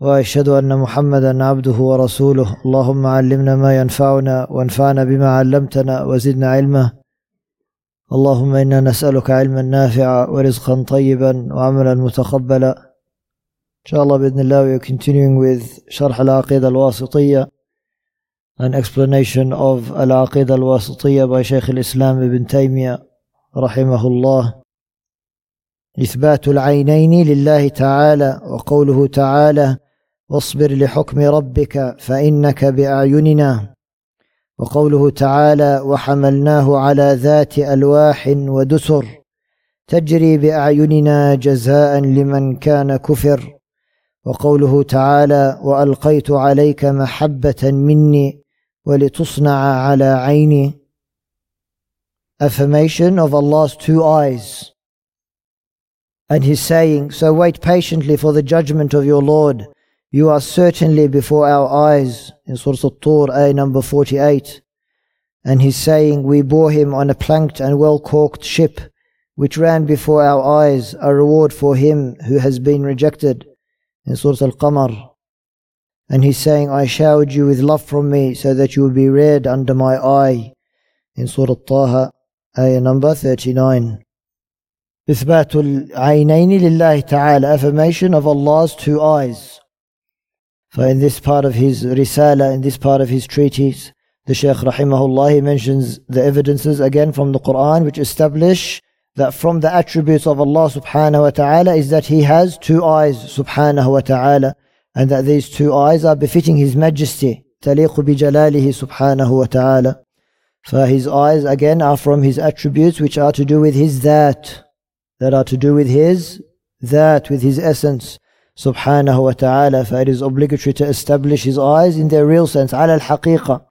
وأشهد أن محمدا عبده ورسوله. اللهم علمنا ما ينفعنا وانفعنا بما علمتنا وزدنا علما. اللهم إنا نسألك علما نافعا ورزقا طيبا وعملا متقبلا. إن شاء الله بإذن الله we are continuing with شرح العقيدة الواسطية. An explanation of العقيدة الواسطية by شيخ الإسلام ابن تيمية رحمه الله. إثبات العينين لله تعالى وقوله تعالى واصبر لحكم ربك فإنك بأعيننا. وقوله تعالى وحملناه على ذات ألواح ودسر تجري بأعيننا جزاء لمن كان كفر وقوله تعالى وألقيت عليك محبة مني ولتصنع على عيني affirmation of Allah's two eyes. And he's saying so wait patiently for the judgment of your Lord You are certainly before our eyes in Surah al-Tur, ayah number 48. And he's saying, We bore him on a planked and well caulked ship, which ran before our eyes, a reward for him who has been rejected in Surah Al-Qamar. And he's saying, I showered you with love from me so that you would be reared under my eye in Surah Al-Taha, ayah number 39. إثبات العينين لله تعالى affirmation of Allah's two eyes for in this part of his risala, in this part of his treatise, the Shaykh rahimahullah, he mentions the evidences again from the Quran which establish that from the attributes of Allah subhanahu wa ta'ala is that he has two eyes subhanahu wa ta'ala and that these two eyes are befitting his majesty تليق بجلاله سبحانه وتعالى for his eyes again are from his attributes which are to do with his that that are to do with his that with his essence subhanahu wa ta'ala for it is obligatory to establish his eyes in their real sense ala al-haqiqa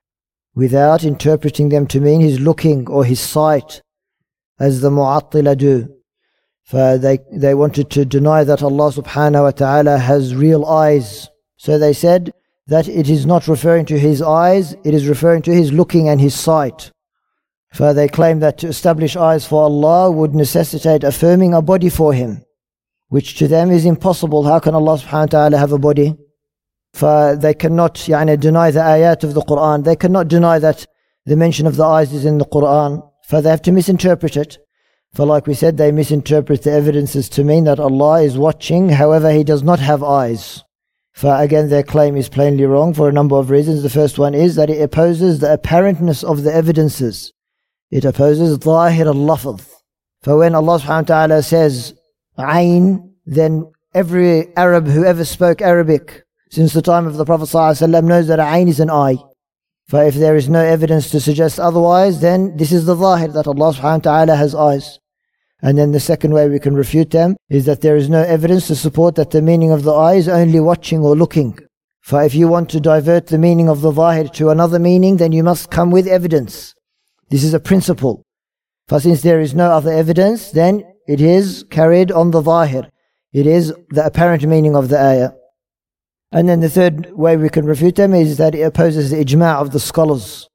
without interpreting them to mean his looking or his sight as the mu'attila do. For they, they wanted to deny that Allah subhanahu wa ta'ala has real eyes. So they said that it is not referring to his eyes it is referring to his looking and his sight. For they claim that to establish eyes for Allah would necessitate affirming a body for him which to them is impossible. How can Allah subhanahu wa ta'ala have a body? For they cannot يعني, deny the ayat of the Quran. They cannot deny that the mention of the eyes is in the Quran. For they have to misinterpret it. For like we said, they misinterpret the evidences to mean that Allah is watching, however, He does not have eyes. For again, their claim is plainly wrong for a number of reasons. The first one is that it opposes the apparentness of the evidences. It opposes ظاهر اللفظ. For when Allah subhanahu wa ta'ala says, Ain, then every Arab who ever spoke Arabic since the time of the Prophet ﷺ knows that Ain is an eye. For if there is no evidence to suggest otherwise, then this is the zahir that Allah subhanahu wa ta'ala has eyes. And then the second way we can refute them is that there is no evidence to support that the meaning of the eye is only watching or looking. For if you want to divert the meaning of the zahir to another meaning, then you must come with evidence. This is a principle. For since there is no other evidence, then it is carried on the zahir. It is the apparent meaning of the ayah. And then the third way we can refute them is that it opposes the ijma' of the scholars.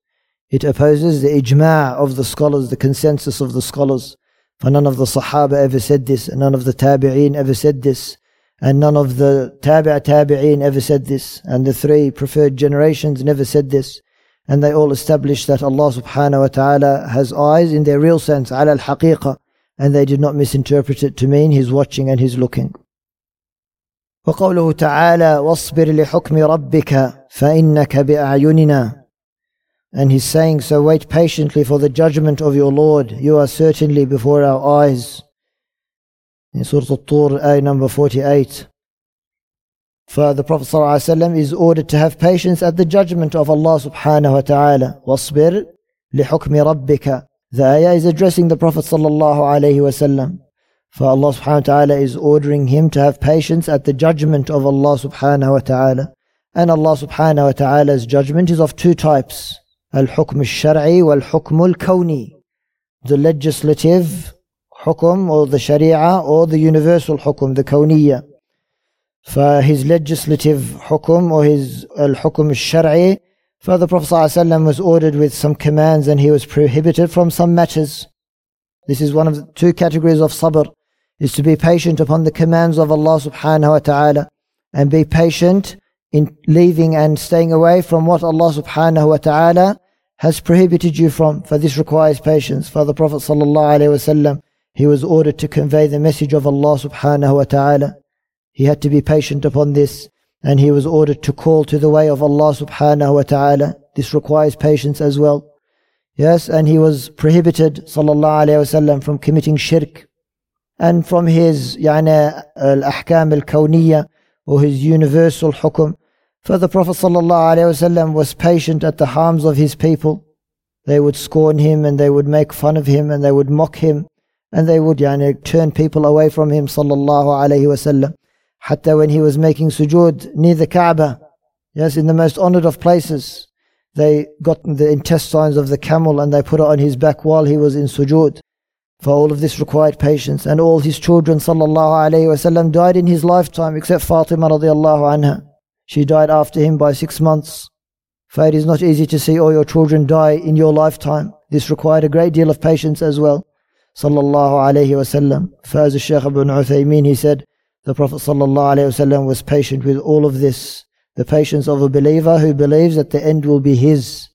It opposes the ijma' of the scholars, the consensus of the scholars. For none of the Sahaba ever said this, and none of the Tabi'een ever said this, and none of the Tabi' Tabi'een ever said this, and the three preferred generations never said this. And they all established that Allah subhanahu wa ta'ala has eyes in their real sense, ala al-haqiqah and they did not misinterpret it to mean his watching and his looking. وقوله تعالى واصبر لحكم ربك فإنك بأعيننا and he's saying so wait patiently for the judgment of your Lord you are certainly before our eyes in Surah Al-Tur ayah number 48 for the Prophet ﷺ is ordered to have patience at the judgment of Allah subhanahu wa ta'ala واصبر لحكم ربك the ayah is addressing the Prophet sallallahu alaihi wasallam. For Allah subhanahu wa ta'ala is ordering him to have patience at the judgment of Allah subhanahu wa ta'ala. And Allah subhanahu wa ta'ala's judgment is of two types. Al-hukm al-shar'i wal-hukm al-kawni. The legislative hukm or the sharia or the universal hukm, the kawniyya. For his legislative hukm or his al-hukm al-shar'i for the Prophet ﷺ was ordered with some commands and he was prohibited from some matters this is one of the two categories of sabr is to be patient upon the commands of Allah subhanahu wa ta'ala and be patient in leaving and staying away from what Allah subhanahu wa ta'ala has prohibited you from, for this requires patience. For the Prophet sallallahu alaihi wasallam, he was ordered to convey the message of Allah subhanahu wa ta'ala. He had to be patient upon this, and he was ordered to call to the way of Allah subhanahu wa ta'ala. This requires patience as well. Yes, and he was prohibited, sallallahu alayhi wasallam, from committing shirk and from his يعني al-ahkam al-kawniyya or his universal hukum. For the Prophet ﷺ was patient at the harms of his people. They would scorn him and they would make fun of him and they would mock him and they would yani, turn people away from him sallallahu alayhi wasallam. Hatta when he was making sujood near the Kaaba, yes, in the most honored of places, they got the intestines of the camel and they put it on his back while he was in sujood. For all of this required patience and all his children sallallahu alayhi wasallam died in his lifetime except Fatima radiallahu anha. She died after him by six months. For it is not easy to see all your children die in your lifetime. This required a great deal of patience as well. Sallallahu alayhi wasallam. For as Shaykh ibn Uthaymeen, he said, the Prophet sallallahu alayhi wasallam was patient with all of this. The patience of a believer who believes that the end will be his.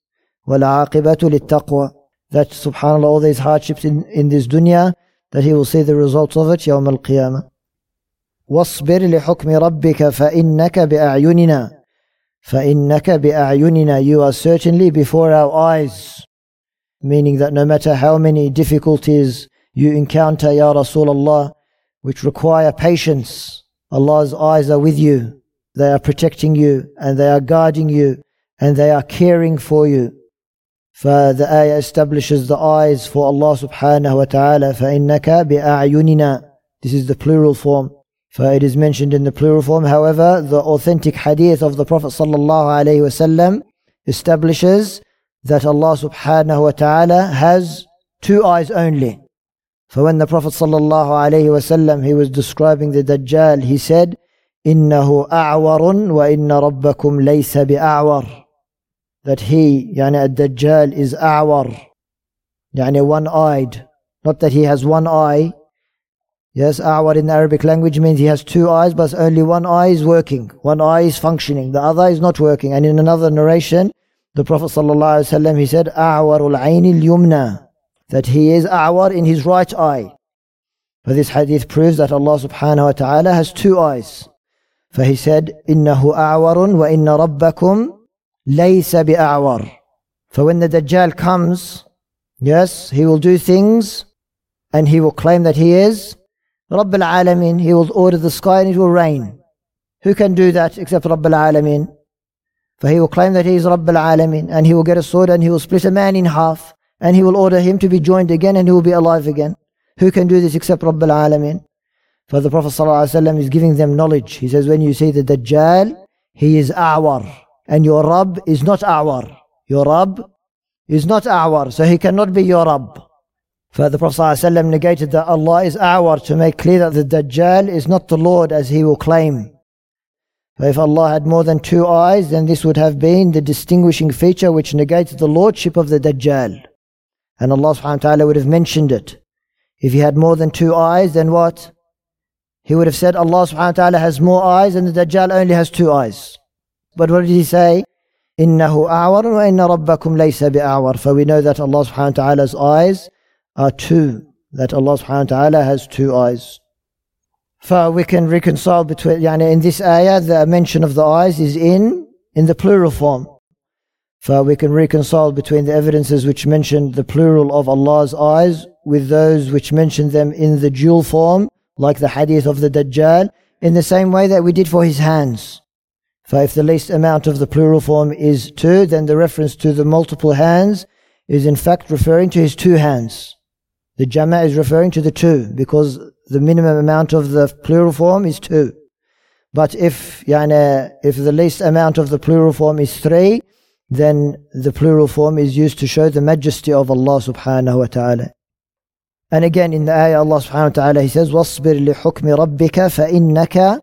وَالْعَاقِبَةُ لِلتَّقْوَى That subhanAllah, all these hardships in, in this dunya, that he will see the results of it يوم القيامة. واصبر لحكم ربك فإنك بأعيننا فإنك بأعيننا you are certainly before our eyes meaning that no matter how many difficulties you encounter Ya Rasulullah which require patience Allah's eyes are with you they are protecting you and they are guarding you and they are caring for you For the ayah establishes the eyes for Allah subhanahu wa ta'ala فإنك بأعيننا this is the plural form For it is mentioned in the plural form. However, the authentic hadith of the Prophet ﷺ establishes that Allah subhanahu wa ta'ala has two eyes only. For when the Prophet ﷺ he was describing the Dajjal, he said, إنه أعور وإن ربكم ليس بأعور that he, يعني الدجال is أعور يعني one-eyed not that he has one eye Yes, awar in the Arabic language means he has two eyes, but only one eye is working. One eye is functioning. The other is not working. And in another narration, the Prophet ﷺ, he said, A'warul aynil yumna. That he is awar in his right eye. For this hadith proves that Allah subhanahu wa ta'ala has two eyes. For he said, إِنَّهُ أَعْوَرٌ وَإِنَّ رَبَّكُمْ لَيْسَ بِأَعْوَرٍ For when the Dajjal comes, yes, he will do things and he will claim that he is Rabb al-Alamin, He will order the sky and it will rain. Who can do that except Rabb al-Alamin? For he will claim that he is Rabb al-Alamin and he will get a sword and he will split a man in half and he will order him to be joined again and he will be alive again. Who can do this except Rabb al-Alamin? For the Prophet ﷺ is giving them knowledge. He says, when you see the Dajjal, he is A'war. And your Rabb is not A'war. Your Rabb is not A'war. So he cannot be your Rabb. For the Prophet ﷺ negated that Allah is our to make clear that the Dajjal is not the Lord as he will claim. For if Allah had more than two eyes, then this would have been the distinguishing feature which negates the lordship of the Dajjal. And Allah subhanahu wa ta'ala would have mentioned it. If he had more than two eyes, then what? He would have said Allah subhanahu wa ta'ala has more eyes and the Dajjal only has two eyes. But what did he say? إِنَّهُ أَعْوَرٌ وَإِنَّ رَبَّكُمْ لَيْسَ بِأَعْوَرٍ For we know that Allah subhanahu wa ta'ala's eyes are two, that Allah subhanahu wa ta'ala has two eyes. For we can reconcile between, yani in this ayah, the mention of the eyes is in, in the plural form. For we can reconcile between the evidences which mention the plural of Allah's eyes with those which mention them in the dual form, like the hadith of the Dajjal, in the same way that we did for his hands. For if the least amount of the plural form is two, then the reference to the multiple hands is in fact referring to his two hands. The jama is referring to the two because the minimum amount of the plural form is two. But if yani, if the least amount of the plural form is three, then the plural form is used to show the majesty of Allah subhanahu wa ta'ala. And again in the ayah Allah subhanahu wa ta'ala he says وَاصْبِرْ لِحُكْمِ رَبِّكَ فَإِنَّكَ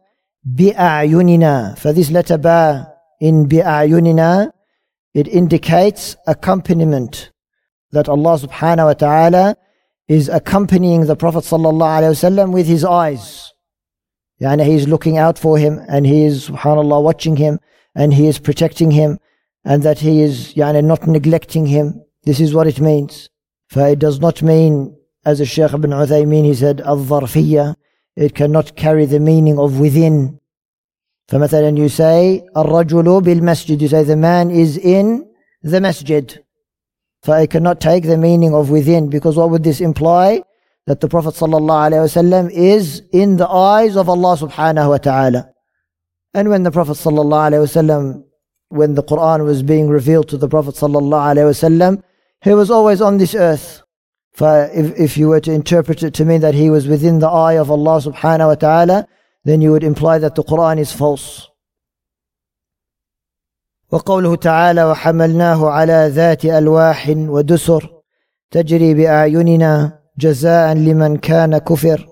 بِأَعْيُنِنَا For this letter ba in بِأَعْيُنِنَا it indicates accompaniment that Allah subhanahu wa ta'ala is accompanying the Prophet sallallahu alaihi wasallam with his eyes. Yani he's looking out for him and he is subhanallah watching him and he is protecting him and that he is yani, not neglecting him. This is what it means. For it does not mean, as the Shaykh ibn Uthaymeen, he said, al it cannot carry the meaning of within. فمثلا you say الرجل بالمسجد you say the man is in the masjid so I cannot take the meaning of within because what would this imply that the Prophet ﷺ is in the eyes of Allah subhanahu wa ta'ala and when the Prophet ﷺ when the Quran was being revealed to the Prophet sallallahu he was always on this earth. For if, if you were to interpret it to mean that he was within the eye of Allah subhanahu wa ta'ala, then you would imply that the Quran is false. وقوله تعالى وحملناه على ذات ألواح ودسر تجري بأعيننا جزاء لمن كان كفر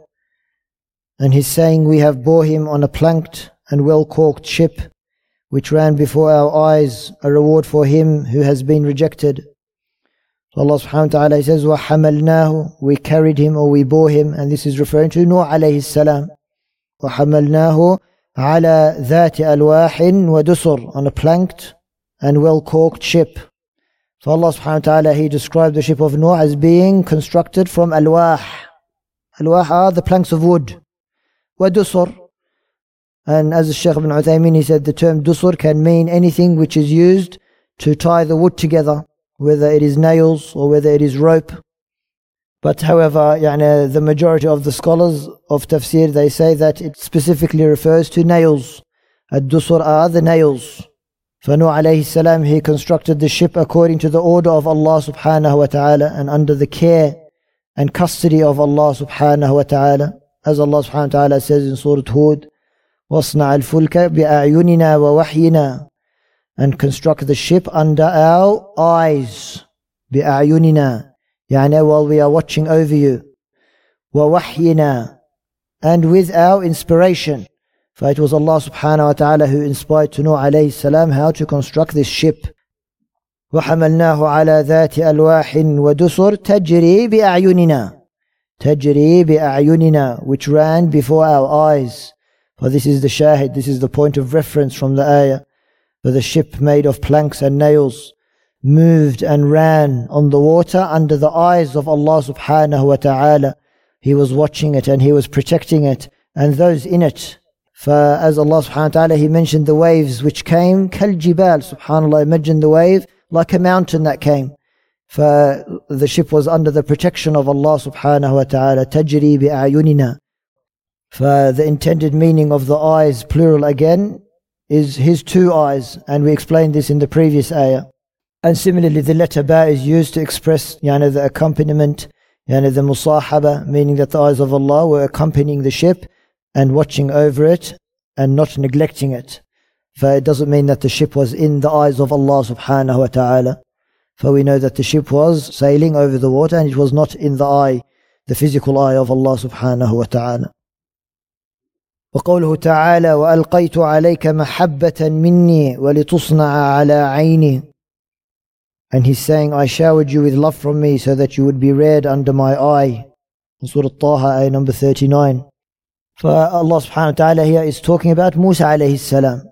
And he's saying we have bore him on a planked and well-caulked ship which ran before our eyes, a reward for him who has been rejected. Allah subhanahu wa ta'ala says, وَحَمَلْنَاهُ We carried him or we bore him, and this is referring to Nuh alayhi salam. وَحَمَلْنَاهُ عَلَى ذَاتِ أَلْوَاحٍ وَدُسُرٍ On a planked and well-caulked ship. So Allah subhanahu wa ta'ala, He described the ship of Noah as being constructed from alwah. Alwah are the planks of wood. Wadusur And as the Shaykh ibn Uthaymeen he said the term dusur can mean anything which is used to tie the wood together, whether it is nails or whether it is rope. But however, يعني, the majority of the scholars of tafsir, they say that it specifically refers to nails. Ad-dusur are the nails. فنوح alayhi salam, he constructed the ship according to the order of Allah subhanahu wa ta'ala and under the care and custody of Allah subhanahu wa ta'ala. As Allah subhanahu wa ta'ala says in Surah Hud, واصنع الفلك بأعيننا ووحينا and construct the ship under our eyes بأعيننا. يعني while we are watching over you. ووحينا and with our inspiration. For it was Allah subhanahu wa ta'ala who inspired to Nuh alayhi salam how to construct this ship. وحملناه على ذات ألواح ودسر تجري بأعيننا. تجري بأعيننا which ran before our eyes this is the shahid this is the point of reference from the ayah for the ship made of planks and nails moved and ran on the water under the eyes of Allah subhanahu wa ta'ala. He was watching it and he was protecting it and those in it. For as Allah subhanahu wa ta'ala, He mentioned the waves which came, kal jibal, subhanAllah, imagine the wave like a mountain that came. For the ship was under the protection of Allah subhanahu wa ta'ala, tajri bi'ayunina. For the intended meaning of the eyes, plural again, is His two eyes, and we explained this in the previous ayah. And similarly, the letter ba is used to express yani, the accompaniment, yani, the musahaba, meaning that the eyes of Allah were accompanying the ship and watching over it and not neglecting it. For it doesn't mean that the ship was in the eyes of Allah subhanahu wa ta'ala. For we know that the ship was sailing over the water and it was not in the eye, the physical eye of Allah subhanahu wa ta'ala. وقوله تعالى وألقيت عليك محبة مني ولتصنع على عيني and he's saying, I showered you with love from me so that you would be read under my eye. In Surah Taha, ayah number 39. For Allah subhanahu wa ta'ala here is talking about salam.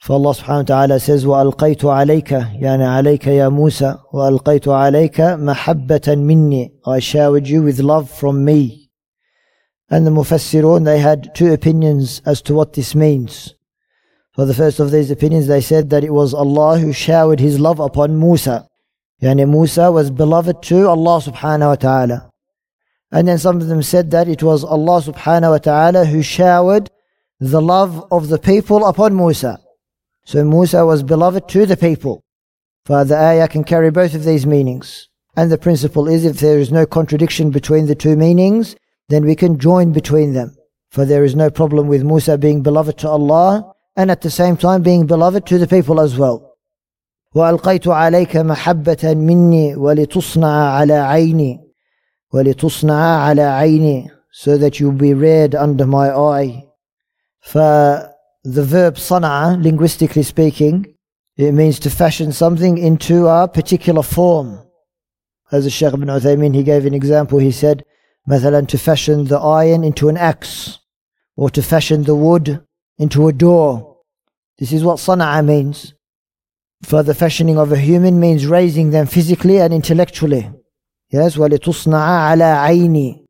For Allah subhanahu wa ta'ala says, وَأَلْقَيْتُ عَلَيْكَ يعني عليك يا موسى وَأَلْقَيْتُ عَلَيْكَ مَحَبَّةً مِنِّي I showered you with love from me. And the Mufassirun, they had two opinions as to what this means. For the first of these opinions, they said that it was Allah who showered His love upon Musa. Yani Musa was beloved to Allah subhanahu wa ta'ala. And then some of them said that it was Allah subhanahu wa ta'ala who showered the love of the people upon Musa. So Musa was beloved to the people. For the ayah can carry both of these meanings. And the principle is if there is no contradiction between the two meanings, then we can join between them. For there is no problem with Musa being beloved to Allah and at the same time being beloved to the people as well. وألقيت عليك محبة مني ولتصنع على عيني ولتصنع على عيني so that you be read under my eye for the verb صنع linguistically speaking it means to fashion something into a particular form as the Shaykh ibn Uthaymeen he gave an example he said مثلا to fashion the iron into an axe or to fashion the wood into a door this is what صنع means for the fashioning of a human means raising them physically and intellectually yes وَلِتُصْنَعَ عَلَى عَيْنِي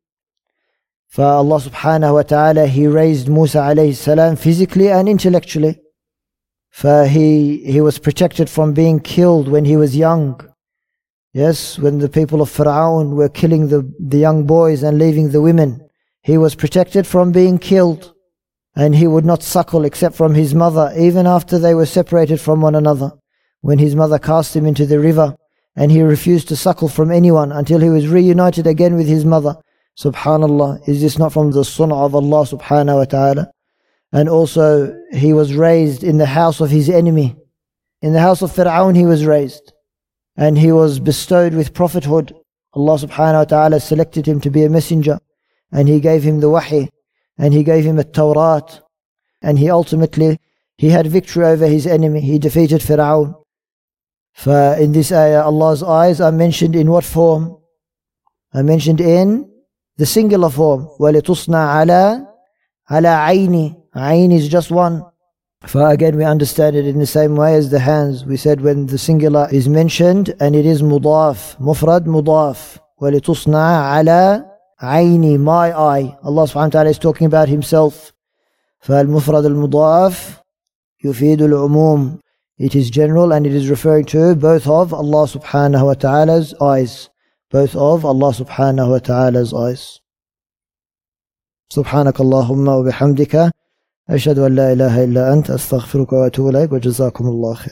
for Allah subhanahu wa ta'ala he raised Musa alayhi salam physically and intellectually for he he was protected from being killed when he was young yes when the people of Pharaoh were killing the, the young boys and leaving the women he was protected from being killed and he would not suckle except from his mother even after they were separated from one another when his mother cast him into the river and he refused to suckle from anyone until he was reunited again with his mother. Subhanallah, is this not from the sunnah of Allah subhanahu wa ta'ala? And also, he was raised in the house of his enemy. In the house of Fir'aun he was raised And he was bestowed with prophethood. Allah subhanahu wa ta'ala selected him to be a messenger. And he gave him the wahi. And he gave him a Tawrat. And he ultimately, he had victory over his enemy. He defeated Fir'aun. For in this ayah, Allah's eyes are mentioned in what form? Are mentioned in the singular form. وَلِتُصْنَى عَلَى عَلَى عَيْنِ عَيْن is just one. For again, we understand it in the same way as the hands. We said when the singular is mentioned and it is mudaf, mufrad mudaf. وَلِتُصْنَى عَلَى عَيْنِ my eye. Allah subhanahu wa ta'ala is talking about himself. فالمفرد المضاف يفيد العموم it is general and it is referring to both of Allah subhanahu wa ta'ala's eyes. Both of Allah subhanahu wa ta'ala's eyes. سبحانك اللهم وبحمدك أشهد أن لا إله إلا أنت أستغفرك وأتوب إليك وجزاكم الله خير